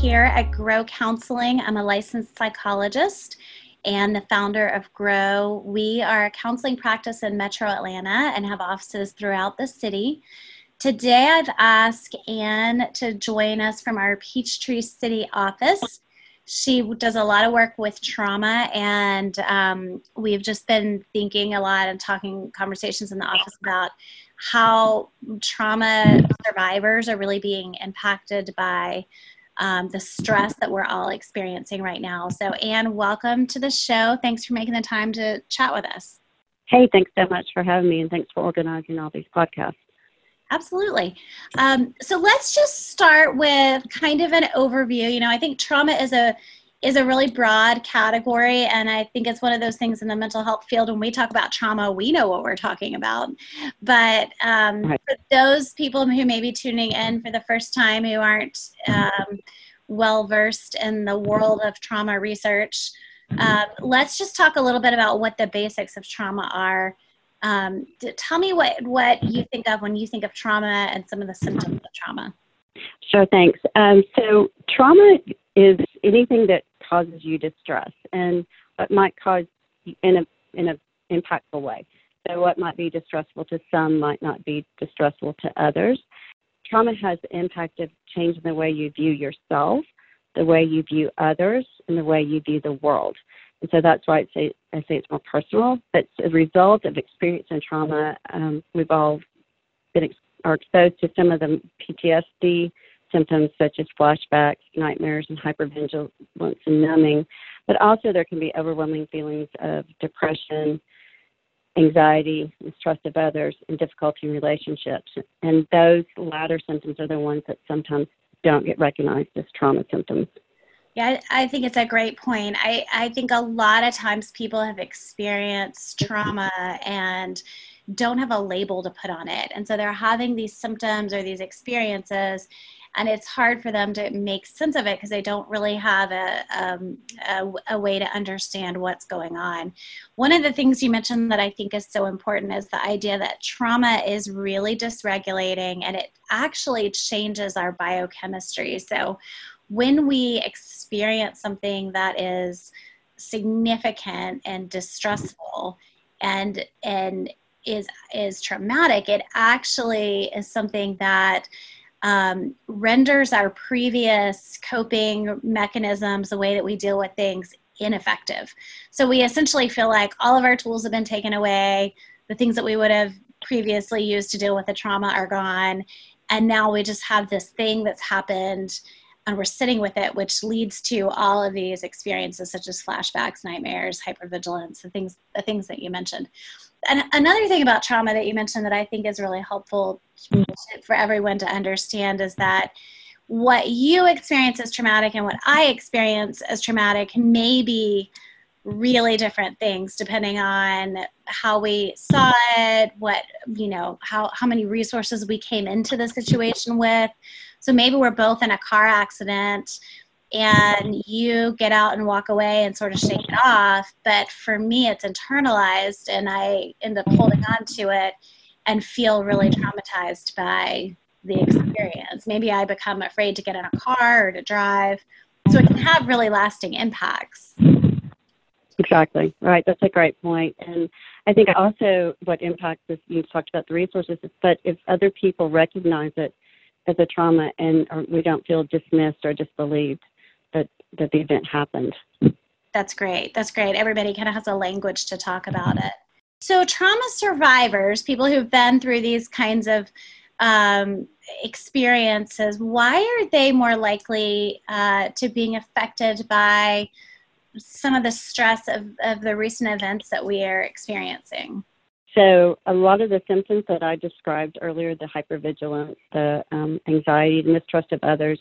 here at Grow Counseling. I'm a licensed psychologist and the founder of Grow. We are a counseling practice in Metro Atlanta and have offices throughout the city. Today, I've asked Anne to join us from our Peachtree City office. She does a lot of work with trauma, and um, we've just been thinking a lot and talking conversations in the office about how trauma survivors are really being impacted by um, the stress that we're all experiencing right now. So, Anne, welcome to the show. Thanks for making the time to chat with us. Hey, thanks so much for having me, and thanks for organizing all these podcasts. Absolutely. Um, so let's just start with kind of an overview. You know, I think trauma is a is a really broad category and i think it's one of those things in the mental health field when we talk about trauma we know what we're talking about but um, right. for those people who may be tuning in for the first time who aren't um, well versed in the world of trauma research um, let's just talk a little bit about what the basics of trauma are um, tell me what, what you think of when you think of trauma and some of the symptoms of trauma Sure, thanks. Um, so, trauma is anything that causes you distress and what might cause in a in a impactful way. So what might be distressful to some might not be distressful to others. Trauma has the impact of changing the way you view yourself, the way you view others, and the way you view the world. And so that's why I say, I say it's more personal. But as a result of experiencing trauma, um, we've all been ex- are exposed to some of the PTSD symptoms such as flashbacks, nightmares, and hypervigilance and numbing. But also, there can be overwhelming feelings of depression, anxiety, mistrust of others, and difficulty in relationships. And those latter symptoms are the ones that sometimes don't get recognized as trauma symptoms. Yeah, I think it's a great point. I, I think a lot of times people have experienced trauma and don't have a label to put on it. And so they're having these symptoms or these experiences and it's hard for them to make sense of it because they don't really have a, um, a, a, way to understand what's going on. One of the things you mentioned that I think is so important is the idea that trauma is really dysregulating and it actually changes our biochemistry. So when we experience something that is significant and distressful and and is is traumatic it actually is something that um, renders our previous coping mechanisms, the way that we deal with things, ineffective. So we essentially feel like all of our tools have been taken away, the things that we would have previously used to deal with the trauma are gone, and now we just have this thing that's happened and we're sitting with it, which leads to all of these experiences such as flashbacks, nightmares, hypervigilance, the things the things that you mentioned. And another thing about trauma that you mentioned that I think is really helpful for everyone to understand is that what you experience as traumatic and what I experience as traumatic may be really different things depending on how we saw it, what, you know, how, how many resources we came into the situation with. So maybe we're both in a car accident and you get out and walk away and sort of shake it off. But for me, it's internalized and I end up holding on to it and feel really traumatized by the experience. Maybe I become afraid to get in a car or to drive. So it can have really lasting impacts. Exactly. Right. That's a great point. And I think also what impacts this, you talked about the resources, but if other people recognize it as a trauma and we don't feel dismissed or disbelieved, that that the event happened. That's great. That's great. Everybody kind of has a language to talk about it. So, trauma survivors, people who've been through these kinds of um, experiences, why are they more likely uh, to being affected by some of the stress of, of the recent events that we are experiencing? So, a lot of the symptoms that I described earlier the hypervigilance, the um, anxiety, the mistrust of others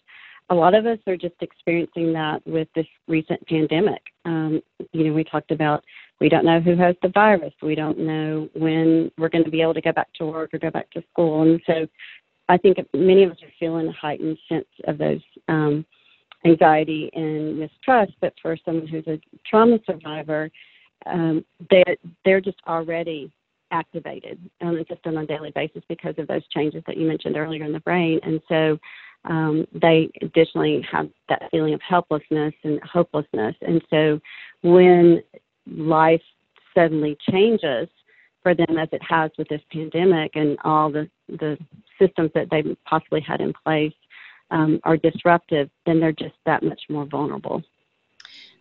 a lot of us are just experiencing that with this recent pandemic. Um, you know, we talked about we don't know who has the virus. We don't know when we're going to be able to go back to work or go back to school. And so I think many of us are feeling a heightened sense of those um, anxiety and mistrust. But for someone who's a trauma survivor, um, they're, they're just already activated um, just on a daily basis because of those changes that you mentioned earlier in the brain. And so um, they additionally have that feeling of helplessness and hopelessness. And so when life suddenly changes for them as it has with this pandemic and all the, the systems that they possibly had in place um, are disruptive, then they're just that much more vulnerable.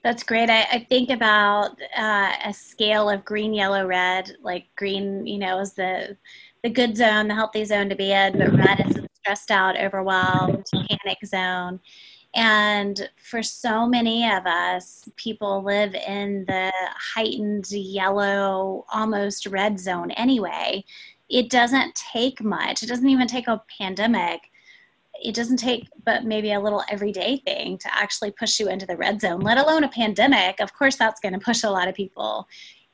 That's great. I, I think about uh, a scale of green, yellow, red. Like green, you know, is the the good zone, the healthy zone to be in, but red is the stressed out, overwhelmed, panic zone. And for so many of us, people live in the heightened yellow, almost red zone anyway. It doesn't take much. It doesn't even take a pandemic. It doesn't take but maybe a little everyday thing to actually push you into the red zone, let alone a pandemic. Of course, that's going to push a lot of people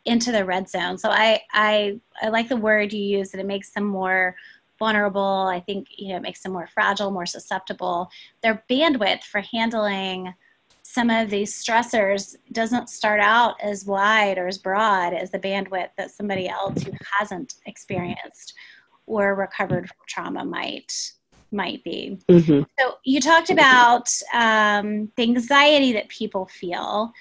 into the red zone. So I, I, I like the word you use that it makes them more vulnerable. I think you know it makes them more fragile, more susceptible. Their bandwidth for handling some of these stressors doesn't start out as wide or as broad as the bandwidth that somebody else who hasn't experienced or recovered from trauma might might be. Mm-hmm. So you talked about um, the anxiety that people feel.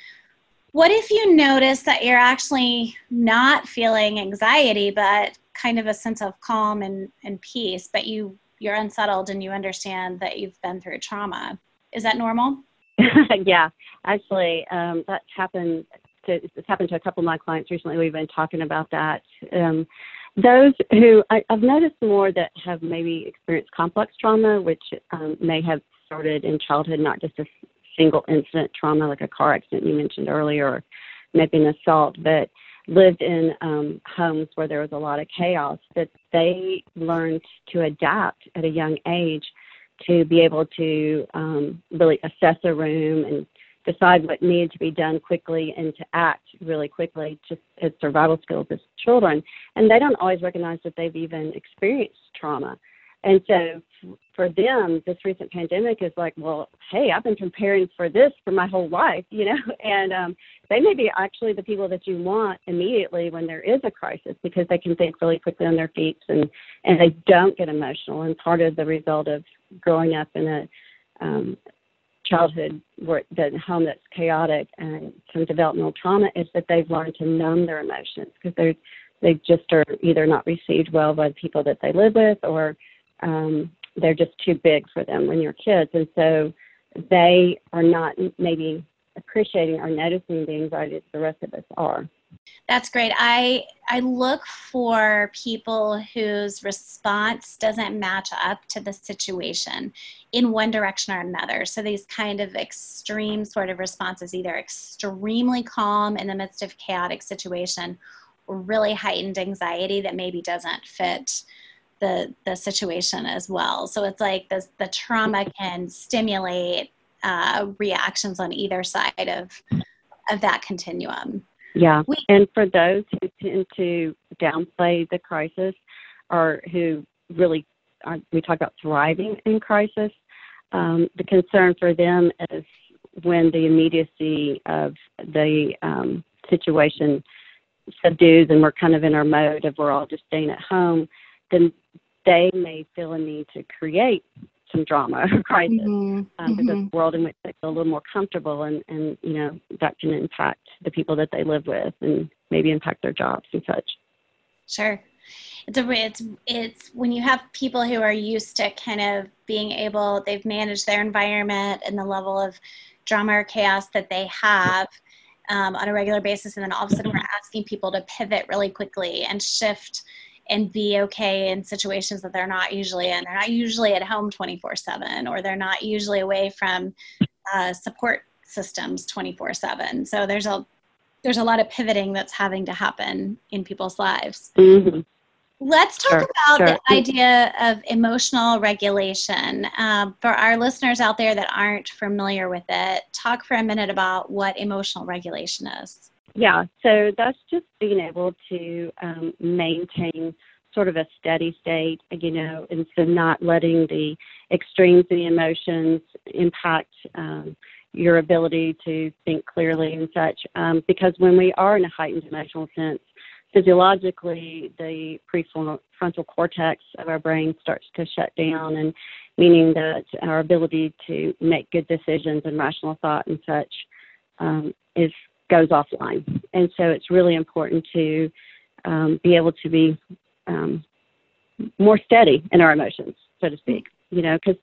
What if you notice that you're actually not feeling anxiety, but kind of a sense of calm and, and peace, but you you're unsettled and you understand that you've been through trauma. Is that normal? yeah, actually, um, that's happened. To, it's happened to a couple of my clients recently. We've been talking about that. Um, those who I, have noticed more that have maybe experienced complex trauma, which um, may have started in childhood, not just a single incident trauma like a car accident you mentioned earlier, or maybe an assault, but lived in um, homes where there was a lot of chaos, that they learned to adapt at a young age to be able to um, really assess a room and decide what needed to be done quickly and to act really quickly just as survival skills as children. And they don't always recognize that they've even experienced trauma. And so for them, this recent pandemic is like, well, hey, I've been preparing for this for my whole life, you know, and um, they may be actually the people that you want immediately when there is a crisis because they can think really quickly on their feet and and they don't get emotional. And part of the result of growing up in a um, childhood where the home that's chaotic and some developmental trauma is that they've learned to numb their emotions because they're they just are either not received well by the people that they live with or um, they're just too big for them when you're kids, and so they are not maybe appreciating or noticing the anxiety that the rest of us are. That's great. I I look for people whose response doesn't match up to the situation in one direction or another. So these kind of extreme sort of responses, either extremely calm in the midst of chaotic situation, or really heightened anxiety that maybe doesn't fit the the situation as well. So it's like the the trauma can stimulate uh, reactions on either side of of that continuum. Yeah, we, and for those who tend to downplay the crisis, or who really are, we talk about thriving in crisis, um, the concern for them is when the immediacy of the um, situation subdues and we're kind of in our mode of we're all just staying at home, then they may feel a need to create some drama or crisis mm-hmm. um, because mm-hmm. world in which they feel a little more comfortable and, and you know that can impact the people that they live with and maybe impact their jobs and such sure it's a it's it's when you have people who are used to kind of being able they've managed their environment and the level of drama or chaos that they have um, on a regular basis and then all of a sudden we're asking people to pivot really quickly and shift and be okay in situations that they're not usually in. They're not usually at home 24 7 or they're not usually away from uh, support systems 24 7. So there's a there's a lot of pivoting that's having to happen in people's lives. Mm-hmm. Let's talk sure, about sure. the idea of emotional regulation. Um, for our listeners out there that aren't familiar with it, talk for a minute about what emotional regulation is. Yeah, so that's just being able to um, maintain sort of a steady state, you know, and so not letting the extremes of the emotions impact um, your ability to think clearly and such. Um, because when we are in a heightened emotional sense, physiologically, the prefrontal cortex of our brain starts to shut down, and meaning that our ability to make good decisions and rational thought and such um, is goes offline. And so it's really important to um, be able to be um, more steady in our emotions, so to speak. You know, because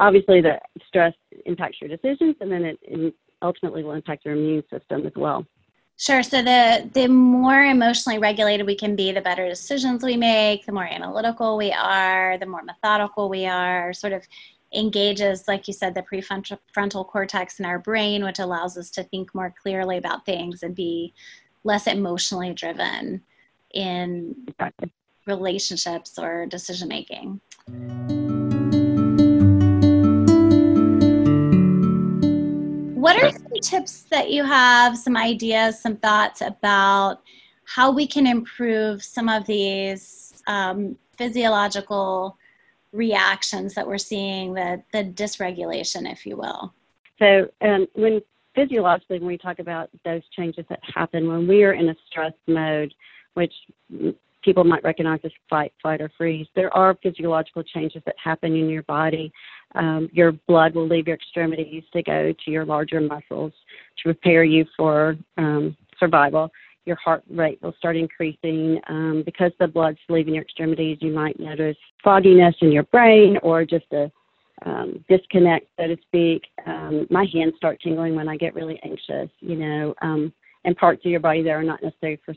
obviously the stress impacts your decisions, and then it, it ultimately will impact your immune system as well. Sure. So the the more emotionally regulated we can be, the better decisions we make, the more analytical we are, the more methodical we are, sort of engages, like you said, the prefrontal cortex in our brain, which allows us to think more clearly about things and be less emotionally driven in relationships or decision making. What are some tips that you have, some ideas, some thoughts about how we can improve some of these um, physiological reactions that we're seeing, the, the dysregulation, if you will? So, um, when physiologically, when we talk about those changes that happen when we are in a stress mode, which people might recognize as fight, flight, or freeze. There are physiological changes that happen in your body. Um, your blood will leave your extremities to go to your larger muscles to prepare you for um, survival. Your heart rate will start increasing. Um, because the blood's leaving your extremities, you might notice fogginess in your brain or just a um, disconnect, so to speak. Um, my hands start tingling when I get really anxious, you know, um, and parts of your body that are not necessary for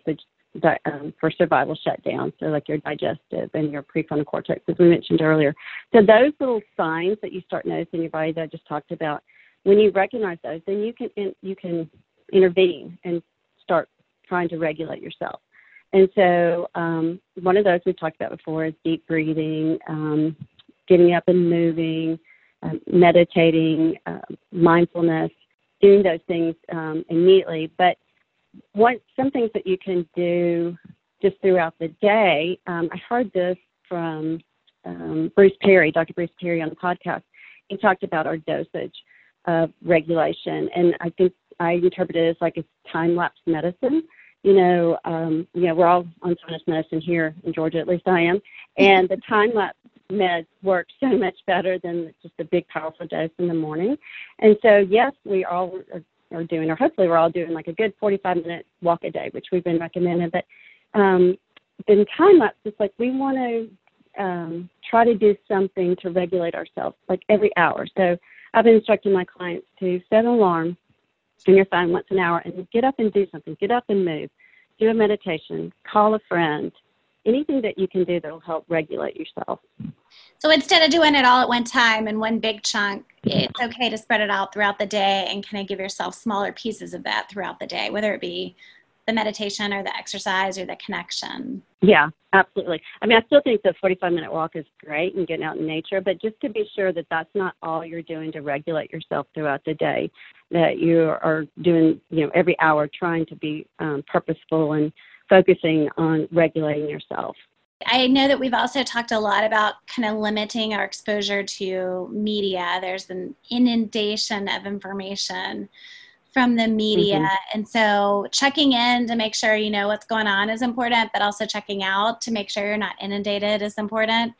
um, for survival shutdown, so like your digestive and your prefrontal cortex, as we mentioned earlier. So those little signs that you start noticing in your body that I just talked about, when you recognize those, then you can you can intervene and start trying to regulate yourself. And so um, one of those we've talked about before is deep breathing, um, getting up and moving, um, meditating, uh, mindfulness, doing those things um, immediately. But some things that you can do just throughout the day. Um, I heard this from Bruce Perry, Dr. Bruce Perry, on the podcast. He talked about our dosage of regulation, and I think I interpret it as like a time lapse medicine. You know, um, you know, we're all on sinus medicine here in Georgia, at least I am, and the time lapse meds work so much better than just a big powerful dose in the morning. And so, yes, we all are are doing, or hopefully we're all doing like a good 45 minute walk a day, which we've been recommended. But um, in time lapse, it's like we want to um, try to do something to regulate ourselves, like every hour. So I've been instructing my clients to set an alarm on your phone once an hour and get up and do something. Get up and move. Do a meditation. Call a friend anything that you can do that will help regulate yourself. So instead of doing it all at one time in one big chunk, it's okay to spread it out throughout the day and kind of give yourself smaller pieces of that throughout the day, whether it be the meditation or the exercise or the connection. Yeah, absolutely. I mean, I still think the 45 minute walk is great and getting out in nature, but just to be sure that that's not all you're doing to regulate yourself throughout the day, that you are doing, you know, every hour trying to be um, purposeful and focusing on regulating yourself. I know that we've also talked a lot about kind of limiting our exposure to media. There's an inundation of information from the media. Mm-hmm. And so checking in to make sure you know what's going on is important, but also checking out to make sure you're not inundated is important.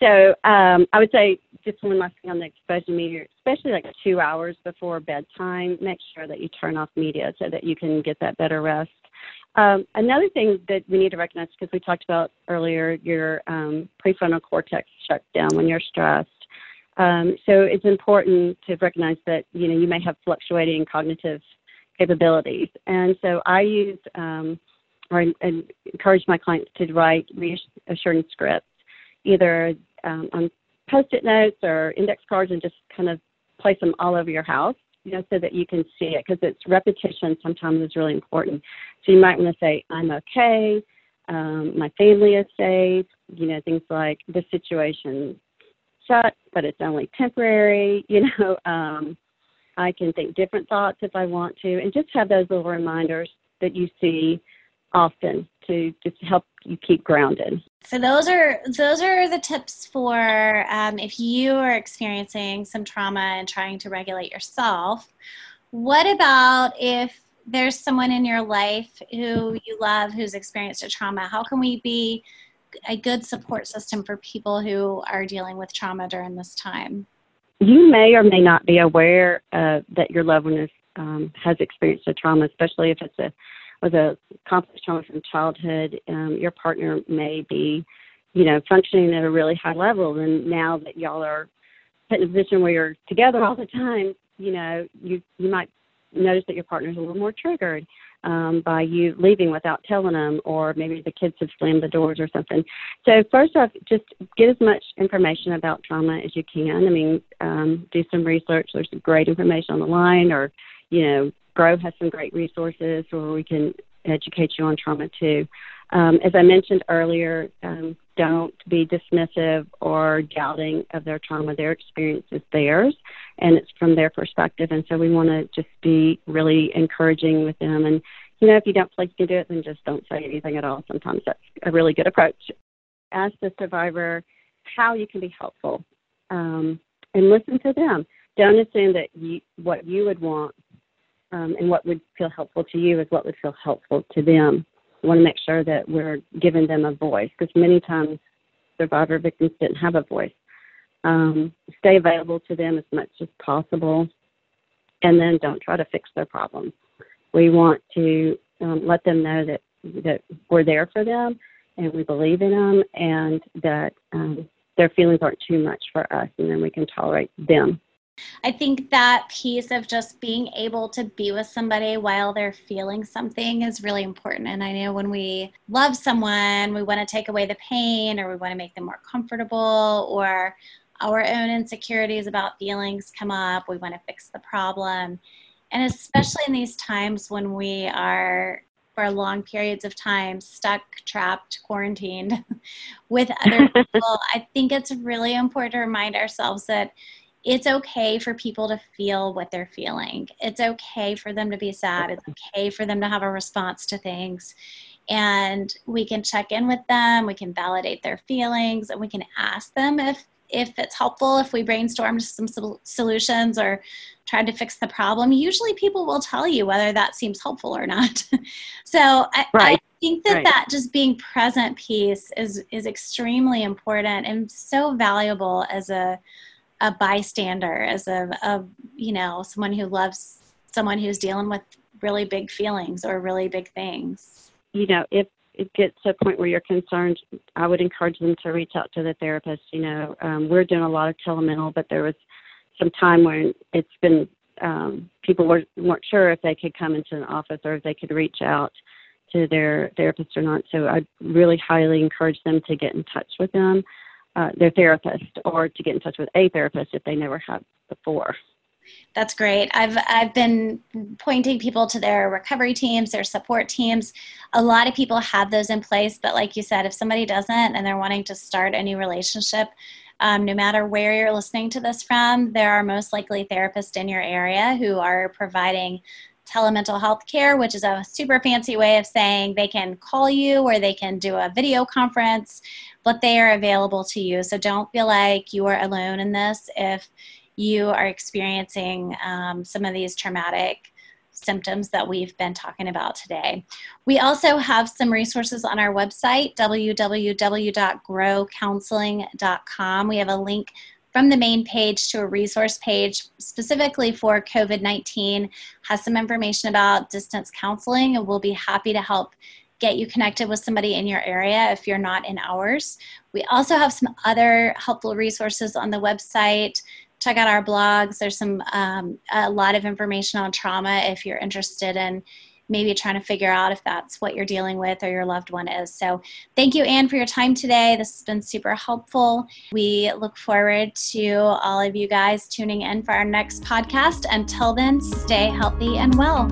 So um, I would say just one last thing on the exposure media, especially like two hours before bedtime, make sure that you turn off media so that you can get that better rest. Um, another thing that we need to recognize, because we talked about earlier, your um, prefrontal cortex shuts down when you're stressed. Um, so it's important to recognize that you know you may have fluctuating cognitive capabilities, and so I use um, or encourage my clients to write reassurance scripts, either um, on post-it notes or index cards, and just kind of place them all over your house you know, so that you can see it because it's repetition sometimes is really important. So you might want to say, I'm okay, um, my family is safe, you know, things like the situation sucks, but it's only temporary, you know, um, I can think different thoughts if I want to, and just have those little reminders that you see often to just help you keep grounded. So those are those are the tips for um, if you are experiencing some trauma and trying to regulate yourself. What about if there's someone in your life who you love who's experienced a trauma? How can we be a good support system for people who are dealing with trauma during this time? You may or may not be aware uh, that your loved one is, um, has experienced a trauma, especially if it's a was a complex trauma from childhood. Um, your partner may be, you know, functioning at a really high level, and now that y'all are put in a position where you're together all the time, you know, you you might notice that your partner's a little more triggered um, by you leaving without telling them, or maybe the kids have slammed the doors or something. So first off, just get as much information about trauma as you can. I mean, um, do some research. There's some great information on the line, or you know, Grow has some great resources where we can educate you on trauma too. Um, as I mentioned earlier, um, don't be dismissive or doubting of their trauma. Their experience is theirs, and it's from their perspective. And so we want to just be really encouraging with them. And you know, if you don't feel like you can do it, then just don't say anything at all. Sometimes that's a really good approach. Ask the survivor how you can be helpful, um, and listen to them. Don't assume that you, what you would want um, and what would feel helpful to you is what would feel helpful to them. Want to make sure that we're giving them a voice because many times survivor victims didn't have a voice. Um, stay available to them as much as possible, and then don't try to fix their problem. We want to um, let them know that that we're there for them and we believe in them, and that um, their feelings aren't too much for us, and then we can tolerate them I think that piece of just being able to be with somebody while they're feeling something is really important. And I know when we love someone, we want to take away the pain or we want to make them more comfortable or our own insecurities about feelings come up. We want to fix the problem. And especially in these times when we are for long periods of time stuck, trapped, quarantined with other people, I think it's really important to remind ourselves that it's okay for people to feel what they're feeling. It's okay for them to be sad. It's okay for them to have a response to things. And we can check in with them, we can validate their feelings, and we can ask them if if it's helpful if we brainstorm some solutions or try to fix the problem usually people will tell you whether that seems helpful or not so I, right. I, think that right. that just being present piece is is extremely important and so valuable as a a bystander, as a, a you know someone who loves someone who's dealing with really big feelings or really big things. You know, if it gets to a point where you're concerned, I would encourage them to reach out to the therapist. You know, um, we're doing a lot of telemental, but there was some time when it's been um, people were, weren't sure if they could come into an office or if they could reach out to their therapist or not. So I really highly encourage them to get in touch with them uh, their therapist or to get in touch with a therapist if they never have before. That's great. I've I've been pointing people to their recovery teams, their support teams. A lot of people have those in place, but like you said, if somebody doesn't and they're wanting to start a new relationship, um, no matter where you're listening to this from, there are most likely therapists in your area who are providing telemental health care, which is a super fancy way of saying they can call you or they can do a video conference, but they are available to you. So don't feel like you are alone in this if you are experiencing um, some of these traumatic symptoms that we've been talking about today. We also have some resources on our website, www.growcounseling.com. We have a link from the main page to a resource page specifically for COVID 19, has some information about distance counseling, and we'll be happy to help get you connected with somebody in your area if you're not in ours. We also have some other helpful resources on the website. Check out our blogs. There's some um, a lot of information on trauma if you're interested in maybe trying to figure out if that's what you're dealing with or your loved one is. So, thank you, Anne, for your time today. This has been super helpful. We look forward to all of you guys tuning in for our next podcast. Until then, stay healthy and well.